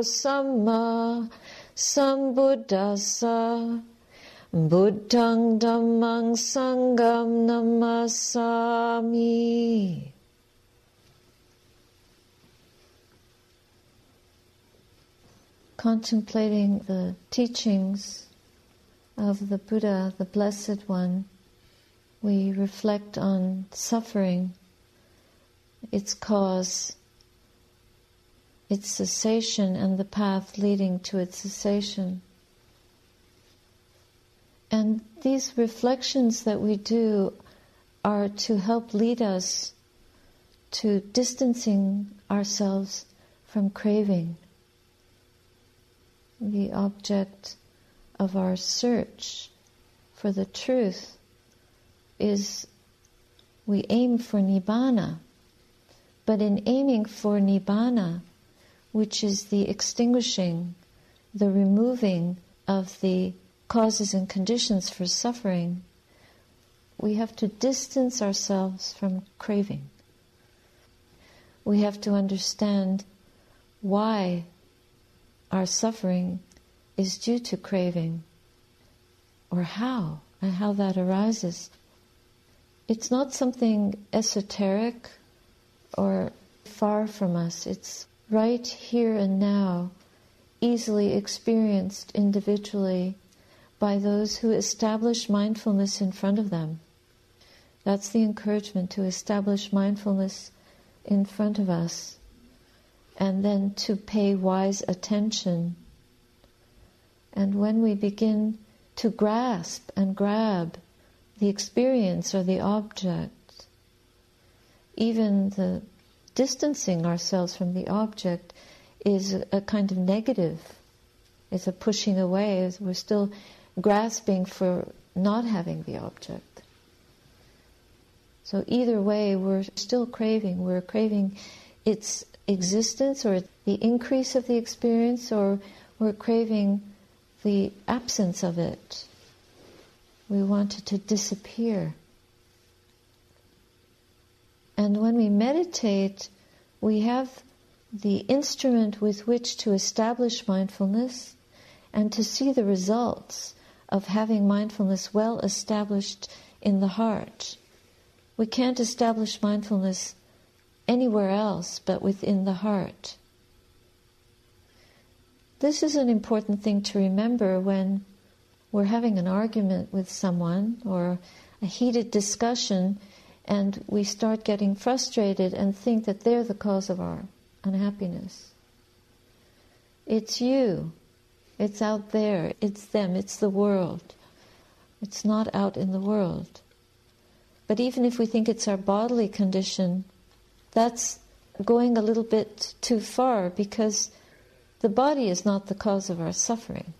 samma sambuddhassa. Buddhang dhammang sangham namasami. Contemplating the teachings of the Buddha, the Blessed One, we reflect on suffering, its cause, its cessation, and the path leading to its cessation. And these reflections that we do are to help lead us to distancing ourselves from craving. The object of our search for the truth is we aim for Nibbana. But in aiming for Nibbana, which is the extinguishing, the removing of the causes and conditions for suffering, we have to distance ourselves from craving. We have to understand why our suffering is due to craving or how and how that arises. It's not something esoteric or far from us. It's right here and now, easily experienced individually by those who establish mindfulness in front of them. That's the encouragement to establish mindfulness in front of us and then to pay wise attention. And when we begin to grasp and grab the experience or the object, even the distancing ourselves from the object is a kind of negative. It's a pushing away. We're still grasping for not having the object. So either way, we're still craving. We're craving its existence or the increase of the experience, or we're craving the absence of it. We want it to disappear. And when we meditate, we have the instrument with which to establish mindfulness and to see the results of having mindfulness well established in the heart. We can't establish mindfulness anywhere else but within the heart. This is an important thing to remember when we're having an argument with someone or a heated discussion and we start getting frustrated and think that they're the cause of our unhappiness. It's you it's out there. It's them. It's the world. It's not out in the world. But even if we think it's our bodily condition, that's going a little bit too far because the body is not the cause of our suffering.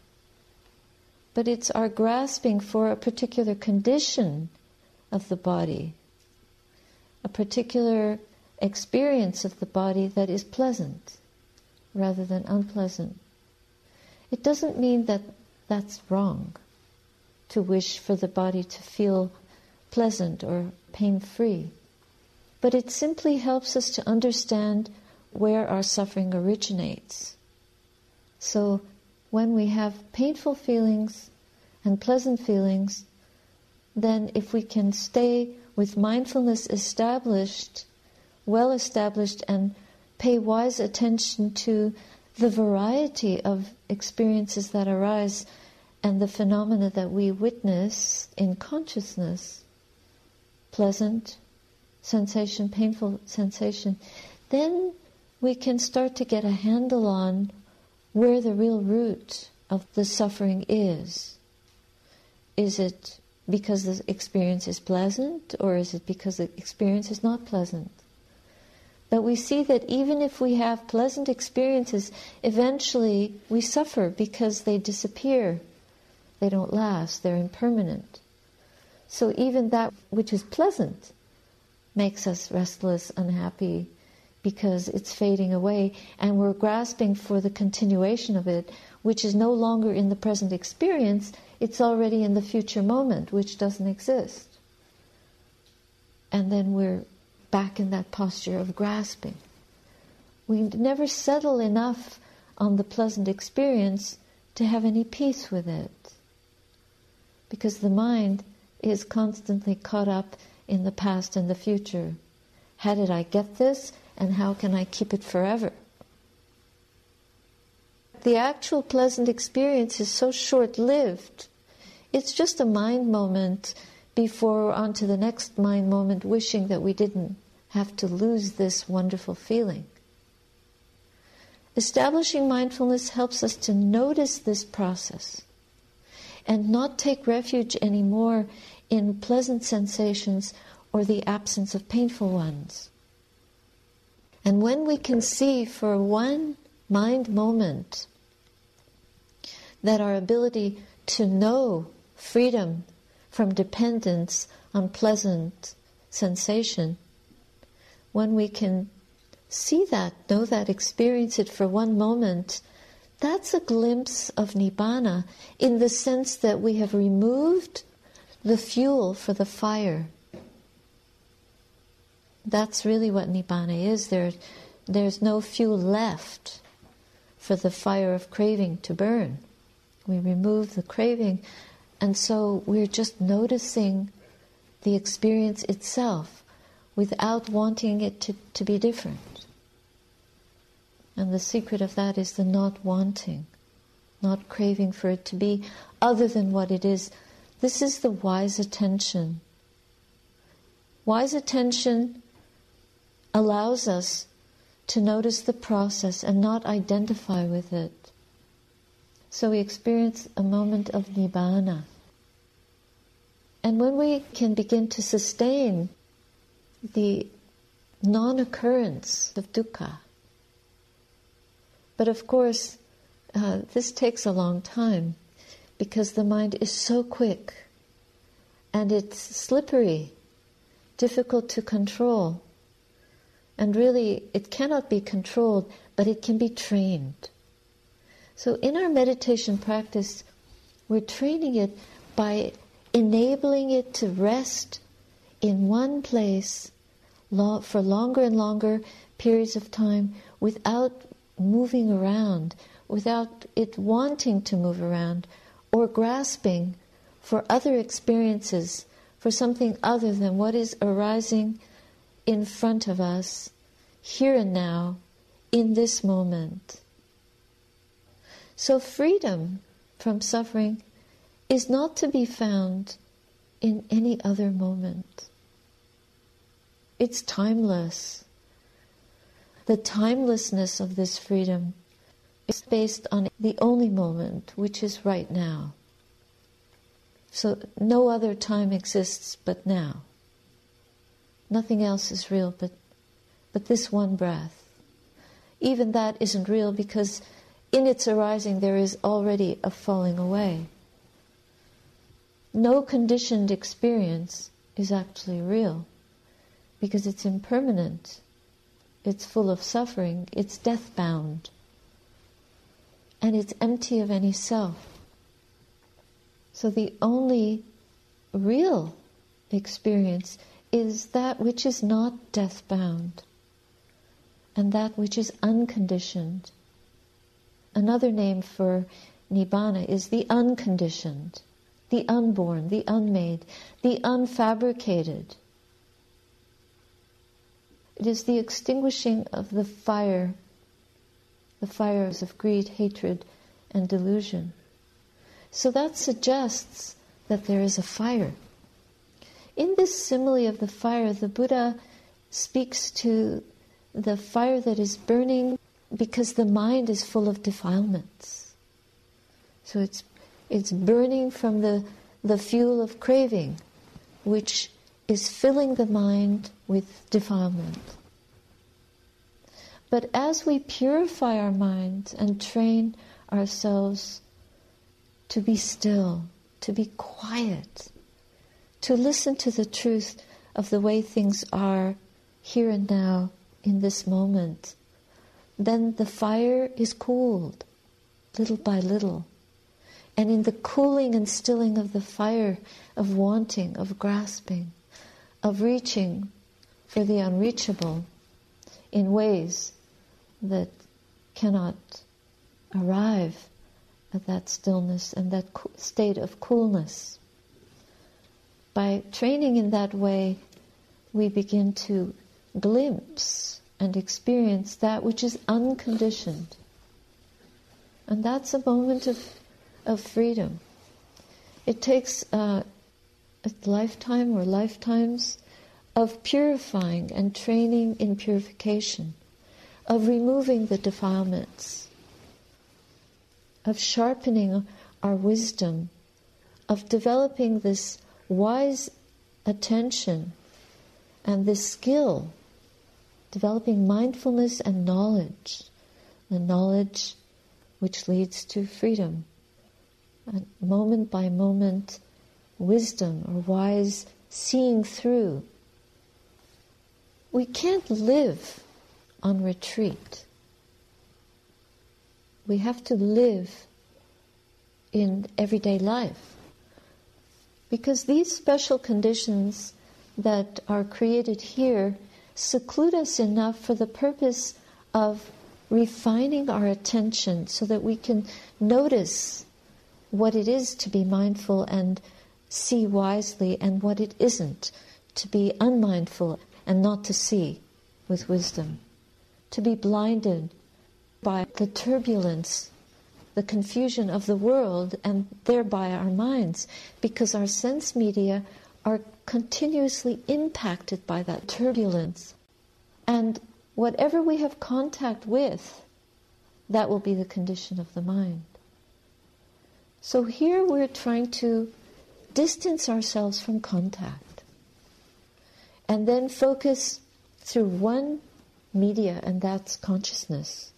But it's our grasping for a particular condition of the body, a particular experience of the body that is pleasant rather than unpleasant. It doesn't mean that that's wrong to wish for the body to feel pleasant or pain free, but it simply helps us to understand where our suffering originates. So when we have painful feelings and pleasant feelings, then if we can stay with mindfulness established, well established, and pay wise attention to the variety of experiences that arise and the phenomena that we witness in consciousness pleasant sensation, painful sensation then we can start to get a handle on where the real root of the suffering is. Is it because the experience is pleasant or is it because the experience is not pleasant? But we see that even if we have pleasant experiences, eventually we suffer because they disappear. They don't last, they're impermanent. So even that which is pleasant makes us restless, unhappy, because it's fading away, and we're grasping for the continuation of it, which is no longer in the present experience, it's already in the future moment, which doesn't exist. And then we're back in that posture of grasping. We never settle enough on the pleasant experience to have any peace with it. Because the mind is constantly caught up in the past and the future. How did I get this, and how can I keep it forever? The actual pleasant experience is so short lived. It's just a mind moment before we're on to the next mind moment, wishing that we didn't have to lose this wonderful feeling. Establishing mindfulness helps us to notice this process and not take refuge anymore in pleasant sensations or the absence of painful ones. And when we can see for one mind moment that our ability to know freedom from dependence on pleasant sensation, when we can see that, know that, experience it for one moment, that's a glimpse of Nibbana in the sense that we have removed the fuel for the fire. That's really what Nibbana is. There, there's no fuel left for the fire of craving to burn. We remove the craving, and so we're just noticing the experience itself without wanting it to, to be different. And the secret of that is the not wanting, not craving for it to be other than what it is. This is the wise attention. Wise attention allows us to notice the process and not identify with it. So we experience a moment of nibbana. And when we can begin to sustain the non occurrence of dukkha, but of course, uh, this takes a long time because the mind is so quick and it's slippery, difficult to control. And really, it cannot be controlled, but it can be trained. So, in our meditation practice, we're training it by enabling it to rest in one place for longer and longer periods of time without moving around without it wanting to move around or grasping for other experiences, for something other than what is arising in front of us, here and now, in this moment. So, freedom from suffering is not to be found in any other moment. It's timeless. The timelessness of this freedom is based on the only moment, which is right now. So no other time exists but now. Nothing else is real but, but this one breath. Even that isn't real because in its arising there is already a falling away. No conditioned experience is actually real because it's impermanent it's full of suffering, it's death bound, and it's empty of any self. So the only real experience is that which is not death bound and that which is unconditioned. Another name for Nibbana is the unconditioned, the unborn, the unmade, the unfabricated. It is the extinguishing of the fire, the fires of greed, hatred, and delusion. So that suggests that there is a fire. In this simile of the fire, the Buddha speaks to the fire that is burning because the mind is full of defilements. So it's, it's burning from the, the fuel of craving, which is filling the mind with defilement. But as we purify our minds and train ourselves to be still, to be quiet, to listen to the truth of the way things are here and now in this moment, then the fire is cooled little by little. And in the cooling and stilling of the fire of wanting, of grasping, of reaching for the unreachable in ways that cannot arrive at that stillness and that state of coolness. By training in that way, we begin to glimpse and experience that which is unconditioned. And that's a moment of, of freedom. It takes uh, a lifetime or lifetimes of purifying and training in purification, of removing the defilements, of sharpening our wisdom, of developing this wise attention and this skill, developing mindfulness and knowledge, the knowledge which leads to freedom, and moment by moment wisdom or wise seeing through. We can't live on retreat. We have to live in everyday life. Because these special conditions that are created here seclude us enough for the purpose of refining our attention so that we can notice what it is to be mindful and see wisely and what it isn't to be unmindful and not to see with wisdom, to be blinded by the turbulence, the confusion of the world, and thereby our minds, because our sense media are continuously impacted by that turbulence. And whatever we have contact with, that will be the condition of the mind. So here we're trying to distance ourselves from contact and then focus through one media, and that's consciousness.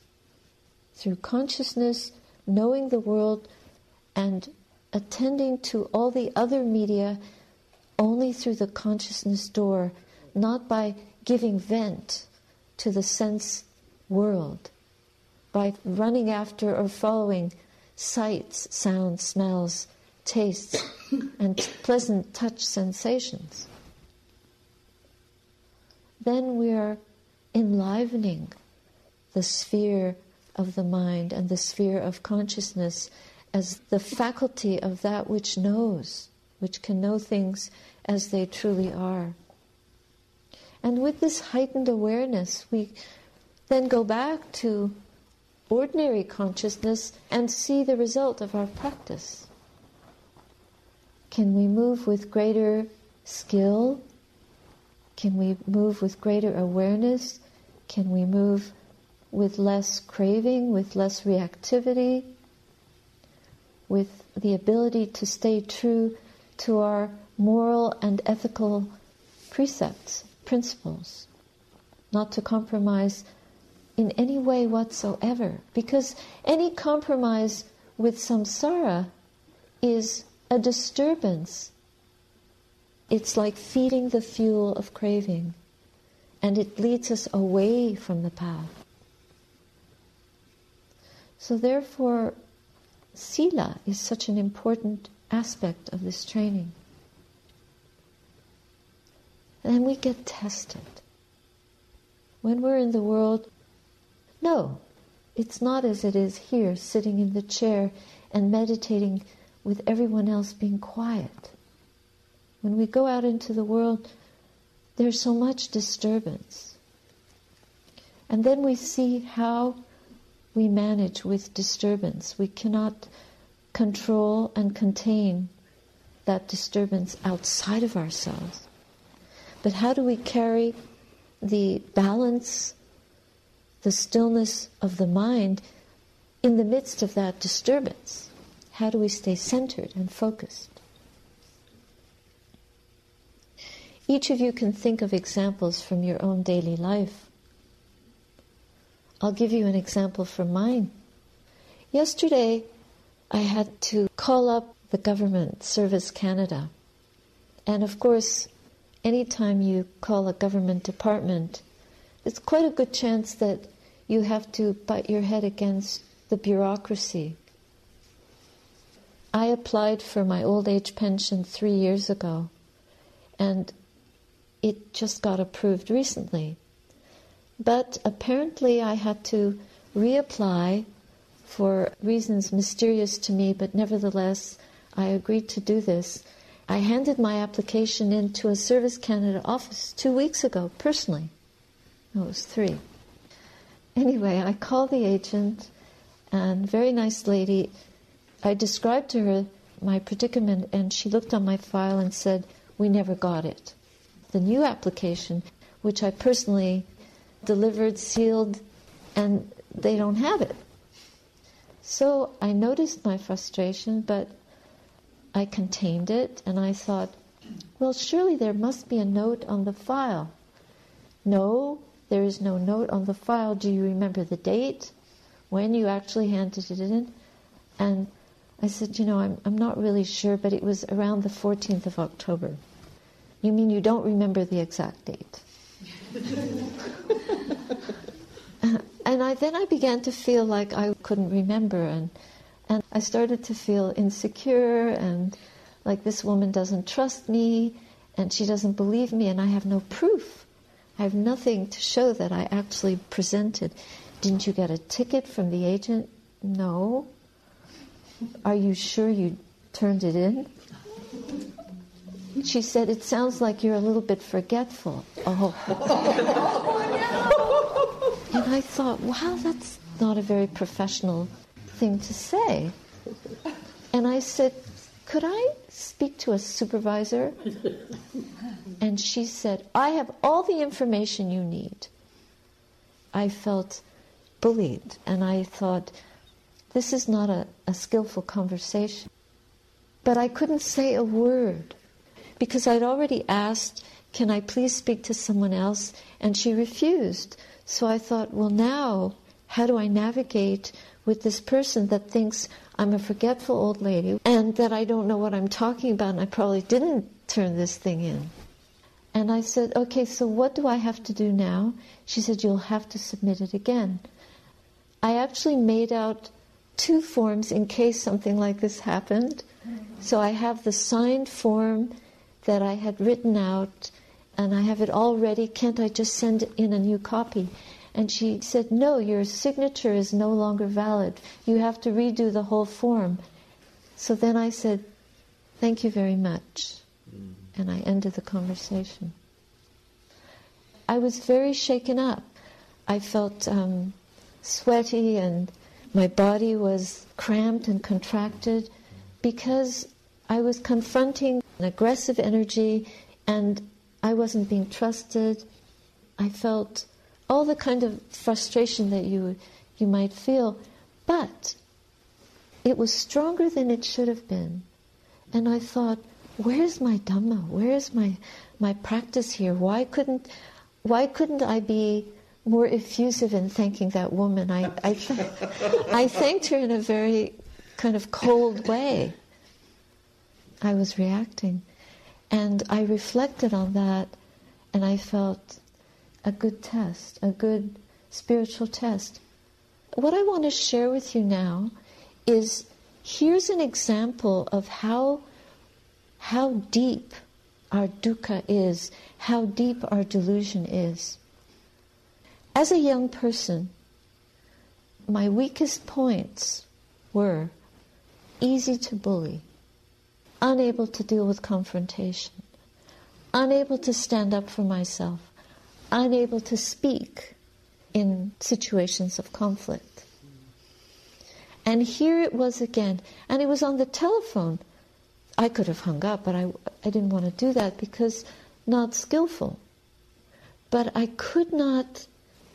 Through consciousness, knowing the world and attending to all the other media only through the consciousness door, not by giving vent to the sense world, by running after or following sights, sounds, smells, tastes, and pleasant touch sensations. Then we are enlivening the sphere of the mind and the sphere of consciousness as the faculty of that which knows, which can know things as they truly are. And with this heightened awareness, we then go back to ordinary consciousness and see the result of our practice. Can we move with greater skill? Can we move with greater awareness? Can we move with less craving, with less reactivity, with the ability to stay true to our moral and ethical precepts? principles, not to compromise in any way whatsoever, because any compromise with samsara is a disturbance. It's like feeding the fuel of craving, and it leads us away from the path. So, therefore, sila is such an important aspect of this training. And then we get tested. When we're in the world, no, it's not as it is here, sitting in the chair and meditating with everyone else being quiet. When we go out into the world, there's so much disturbance. And then we see how we manage with disturbance. We cannot control and contain that disturbance outside of ourselves. But how do we carry the balance, the stillness of the mind in the midst of that disturbance? How do we stay centered and focused? Each of you can think of examples from your own daily life. I'll give you an example from mine. Yesterday, I had to call up the government, Service Canada. And of course, anytime you call a government department, it's quite a good chance that you have to butt your head against the bureaucracy. I applied for my old age pension three years ago, and it just got approved recently. But apparently, I had to reapply for reasons mysterious to me, but nevertheless, I agreed to do this. I handed my application in to a Service Canada office two weeks ago, personally. No, it was three. Anyway, I called the agent, and very nice lady. I described to her my predicament, and she looked on my file and said, We never got it. The new application, which I personally delivered, sealed, and they don't have it. So I noticed my frustration, but I contained it and I thought, well, surely there must be a note on the file. No, there is no note on the file. Do you remember the date when you actually handed it in? And I said, you know, I'm, I'm not really sure, but it was around the 14th of October. You mean you don't remember the exact date? and I, then I began to feel like I couldn't remember, and, and I started to feel insecure and like this woman doesn't trust me and she doesn't believe me, and I have no proof. I have nothing to show that I actually presented. Didn't you get a ticket from the agent? No. Are you sure you turned it in? She said, It sounds like you're a little bit forgetful. Oh. oh and I thought, wow, that's not a very professional thing to say. And I said, Could I speak to a supervisor? And she said, I have all the information you need. I felt bullied, and I thought, this is not a, a skillful conversation. But I couldn't say a word because I'd already asked, Can I please speak to someone else? And she refused. So I thought, Well, now, how do I navigate with this person that thinks I'm a forgetful old lady and that I don't know what I'm talking about and I probably didn't turn this thing in? And I said, Okay, so what do I have to do now? She said, You'll have to submit it again. I actually made out two forms in case something like this happened. So I have the signed form that I had written out and I have it all ready. Can't I just send in a new copy? And she said, No, your signature is no longer valid. You have to redo the whole form. So then I said, Thank you very much. Mm. And I ended the conversation. I was very shaken up. I felt um, sweaty and my body was cramped and contracted because I was confronting an aggressive energy and I wasn't being trusted. I felt all the kind of frustration that you you might feel, but it was stronger than it should have been. And I thought, where's my dhamma? Where's my my practice here? Why couldn't why couldn't I be more effusive in thanking that woman? I I, th- I thanked her in a very kind of cold way. I was reacting. And I reflected on that and I felt a good test, a good spiritual test. What I want to share with you now is here's an example of how, how deep our dukkha is, how deep our delusion is. As a young person, my weakest points were easy to bully, unable to deal with confrontation, unable to stand up for myself, unable to speak in situations of conflict. And here it was again, and it was on the telephone. I could have hung up, but I, I didn't want to do that because not skillful. But I could not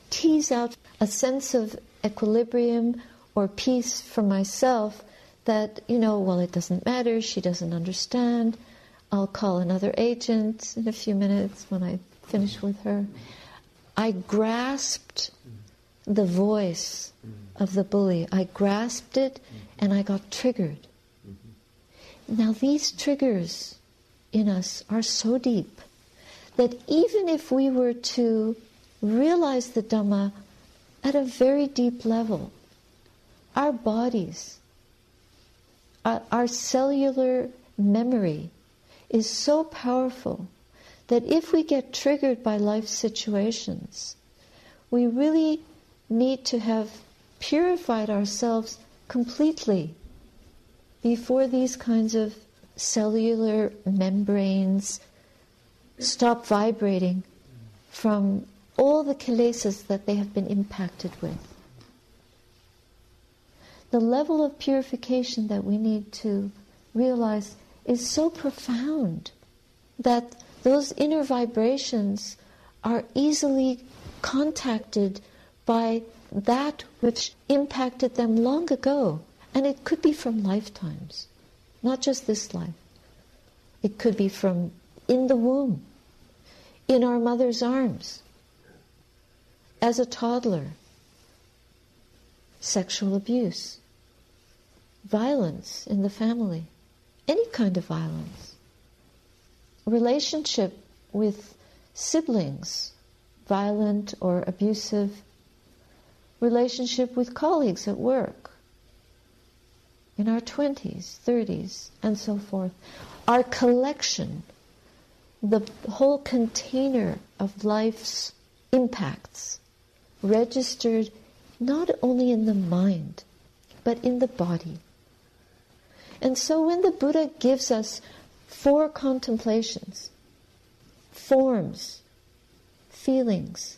tease out a sense of equilibrium or peace for myself that, you know, well, it doesn't matter, she doesn't understand. I'll call another agent in a few minutes when I finish with her. I grasped the voice of the bully. I grasped it and I got triggered. Now, these triggers in us are so deep that even if we were to realize the Dhamma at a very deep level, our bodies, our, cellular memory is so powerful that if we get triggered by life situations, we really need to have purified ourselves completely before these kinds of cellular membranes stop vibrating from all the kilesas that they have been impacted with. The level of purification that we need to realize is so profound that those inner vibrations are easily contacted by that which impacted them long ago. And it could be from lifetimes, not just this life. It could be from in the womb, in our mother's arms, as a toddler, sexual abuse, violence in the family, any kind of violence, relationship with siblings, violent or abusive, relationship with colleagues at work, in our 20s, 30s, and so forth. Our collection, the whole container of life's impacts, registered not only in the mind, but in the body. And so when the Buddha gives us four contemplations, forms, feelings,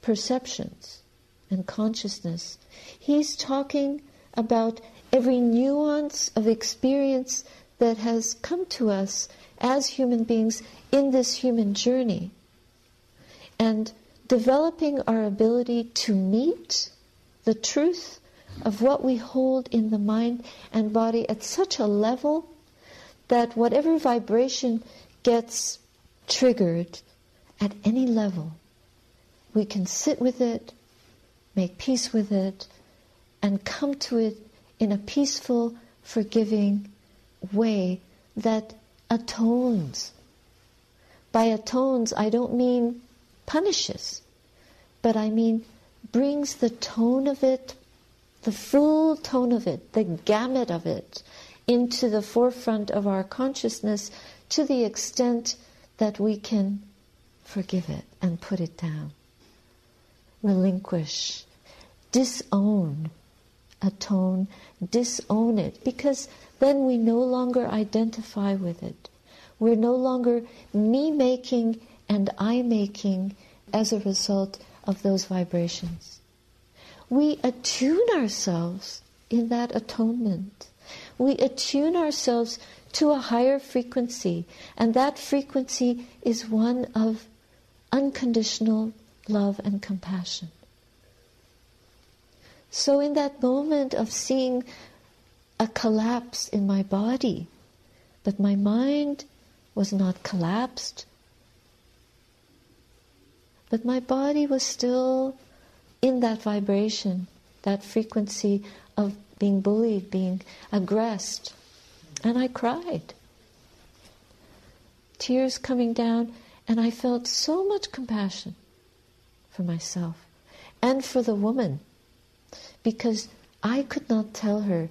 perceptions, and consciousness, he's talking about every nuance of experience that has come to us as human beings in this human journey. And developing our ability to meet the truth of what we hold in the mind and body at such a level that whatever vibration gets triggered at any level, we can sit with it, make peace with it, and come to it in a peaceful, forgiving way that atones. By atones, I don't mean punishes, but I mean brings the tone of it, the full tone of it, the gamut of it, into the forefront of our consciousness to the extent that we can forgive it and put it down, relinquish, disown atone, disown it, because then we no longer identify with it. We're no longer me making and I making as a result of those vibrations. We attune ourselves in that atonement. We attune ourselves to a higher frequency, and that frequency is one of unconditional love and compassion. So, in that moment of seeing a collapse in my body, but my mind was not collapsed, but my body was still in that vibration, that frequency of being bullied, being aggressed. And I cried. Tears coming down, and I felt so much compassion for myself and for the woman because I could not tell her,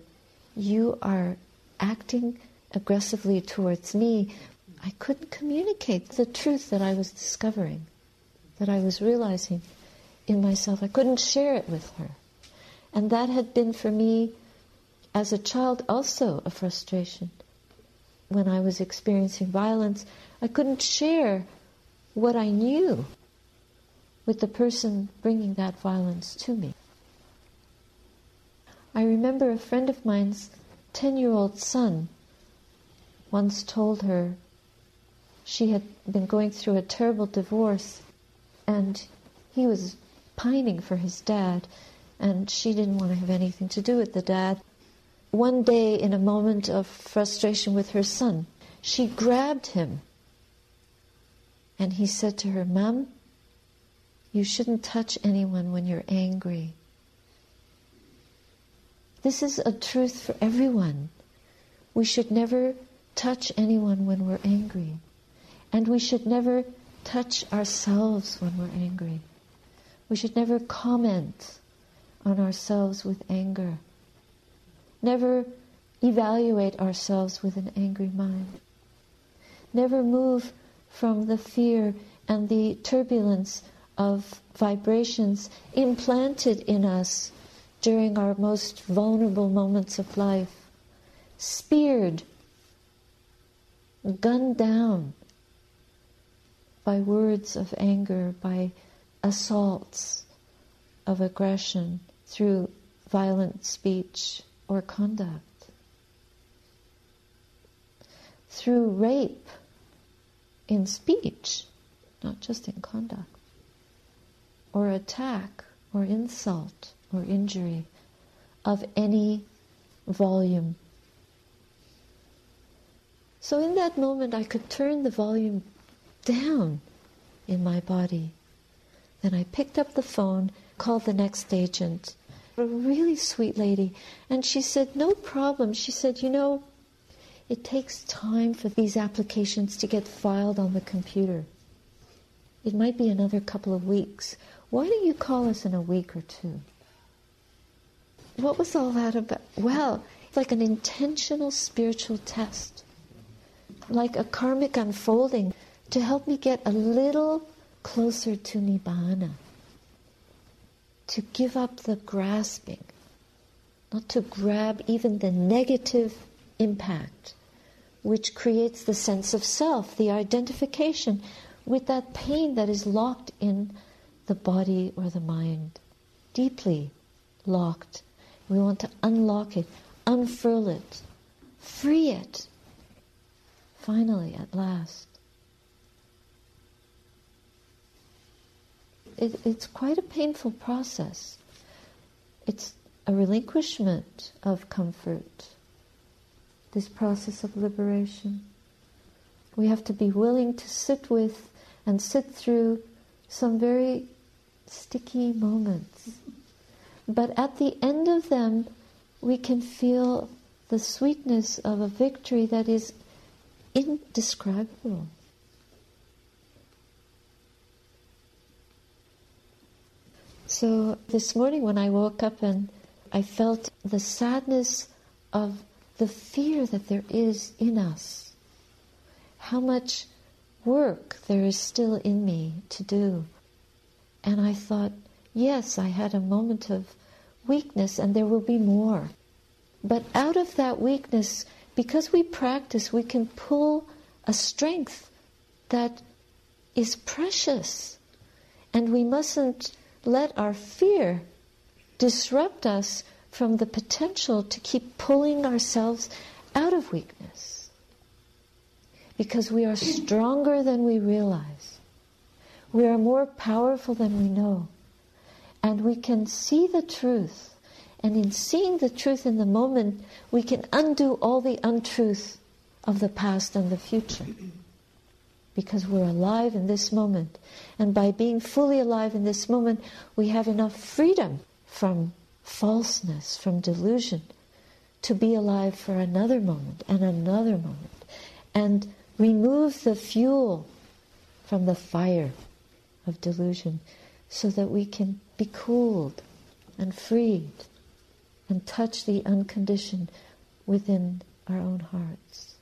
you are acting aggressively towards me. I couldn't communicate the truth that I was discovering, that I was realizing in myself. I couldn't share it with her. And that had been for me, as a child, also a frustration. When I was experiencing violence, I couldn't share what I knew with the person bringing that violence to me. I remember a friend of mine's 10 year old son once told her she had been going through a terrible divorce and he was pining for his dad and she didn't want to have anything to do with the dad. One day, in a moment of frustration with her son, she grabbed him and he said to her, Mom, you shouldn't touch anyone when you're angry. This is a truth for everyone. We should never touch anyone when we're angry. And we should never touch ourselves when we're angry. We should never comment on ourselves with anger. Never evaluate ourselves with an angry mind. Never move from the fear and the turbulence of vibrations implanted in us during our most vulnerable moments of life, speared, gunned down by words of anger, by assaults of aggression through violent speech or conduct, through rape in speech, not just in conduct, or attack or insult or injury of any volume. So in that moment, I could turn the volume down in my body. Then I picked up the phone, called the next agent, a really sweet lady, and she said, No problem. She said, You know, it takes time for these applications to get filed on the computer. It might be another couple of weeks. Why don't you call us in a week or two? What was all that about? Well, it's like an intentional spiritual test, like a karmic unfolding to help me get a little closer to Nibbana, to give up the grasping, not to grab even the negative impact, which creates the sense of self, the identification with that pain that is locked in the body or the mind, deeply locked we want to unlock it, unfurl it, free it. Finally, at last. It, it's quite a painful process. It's a relinquishment of comfort, this process of liberation. We have to be willing to sit with and sit through some very sticky moments but at the end of them, we can feel the sweetness of a victory that is indescribable. So this morning when I woke up and I felt the sadness of the fear that there is in us, how much work there is still in me to do. And I thought, Yes, I had a moment of weakness, and there will be more. But out of that weakness, because we practice, we can pull a strength that is precious. And we mustn't let our fear disrupt us from the potential to keep pulling ourselves out of weakness. Because we are stronger than we realize. We are more powerful than we know and we can see the truth. And in seeing the truth in the moment, we can undo all the untruth of the past and the future. Because we're alive in this moment. And by being fully alive in this moment, we have enough freedom from falseness, from delusion, to be alive for another moment and another moment. And remove the fuel from the fire of delusion so that we can be cooled and freed and touch the unconditioned within our own hearts.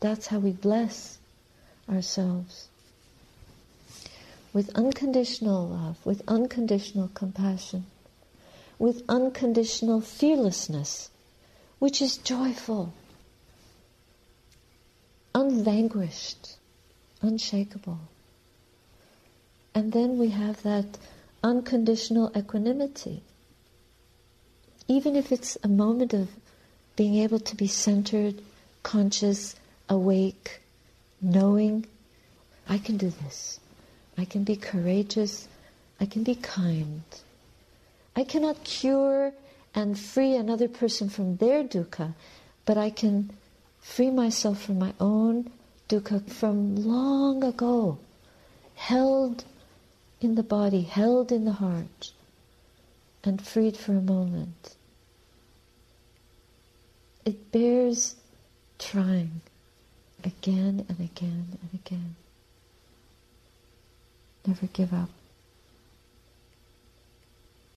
That's how we bless ourselves. With unconditional love, with unconditional compassion, with unconditional fearlessness, which is joyful, unvanquished, unshakable. And then we have that unconditional equanimity. Even if it's a moment of being able to be centered, conscious, awake, knowing, I can do this. I can be courageous. I can be kind. I cannot cure and free another person from their dukkha, but I can free myself from my own dukkha from long ago, held in the body, held in the heart, and freed for a moment. It bears trying again and again and again. Never give up.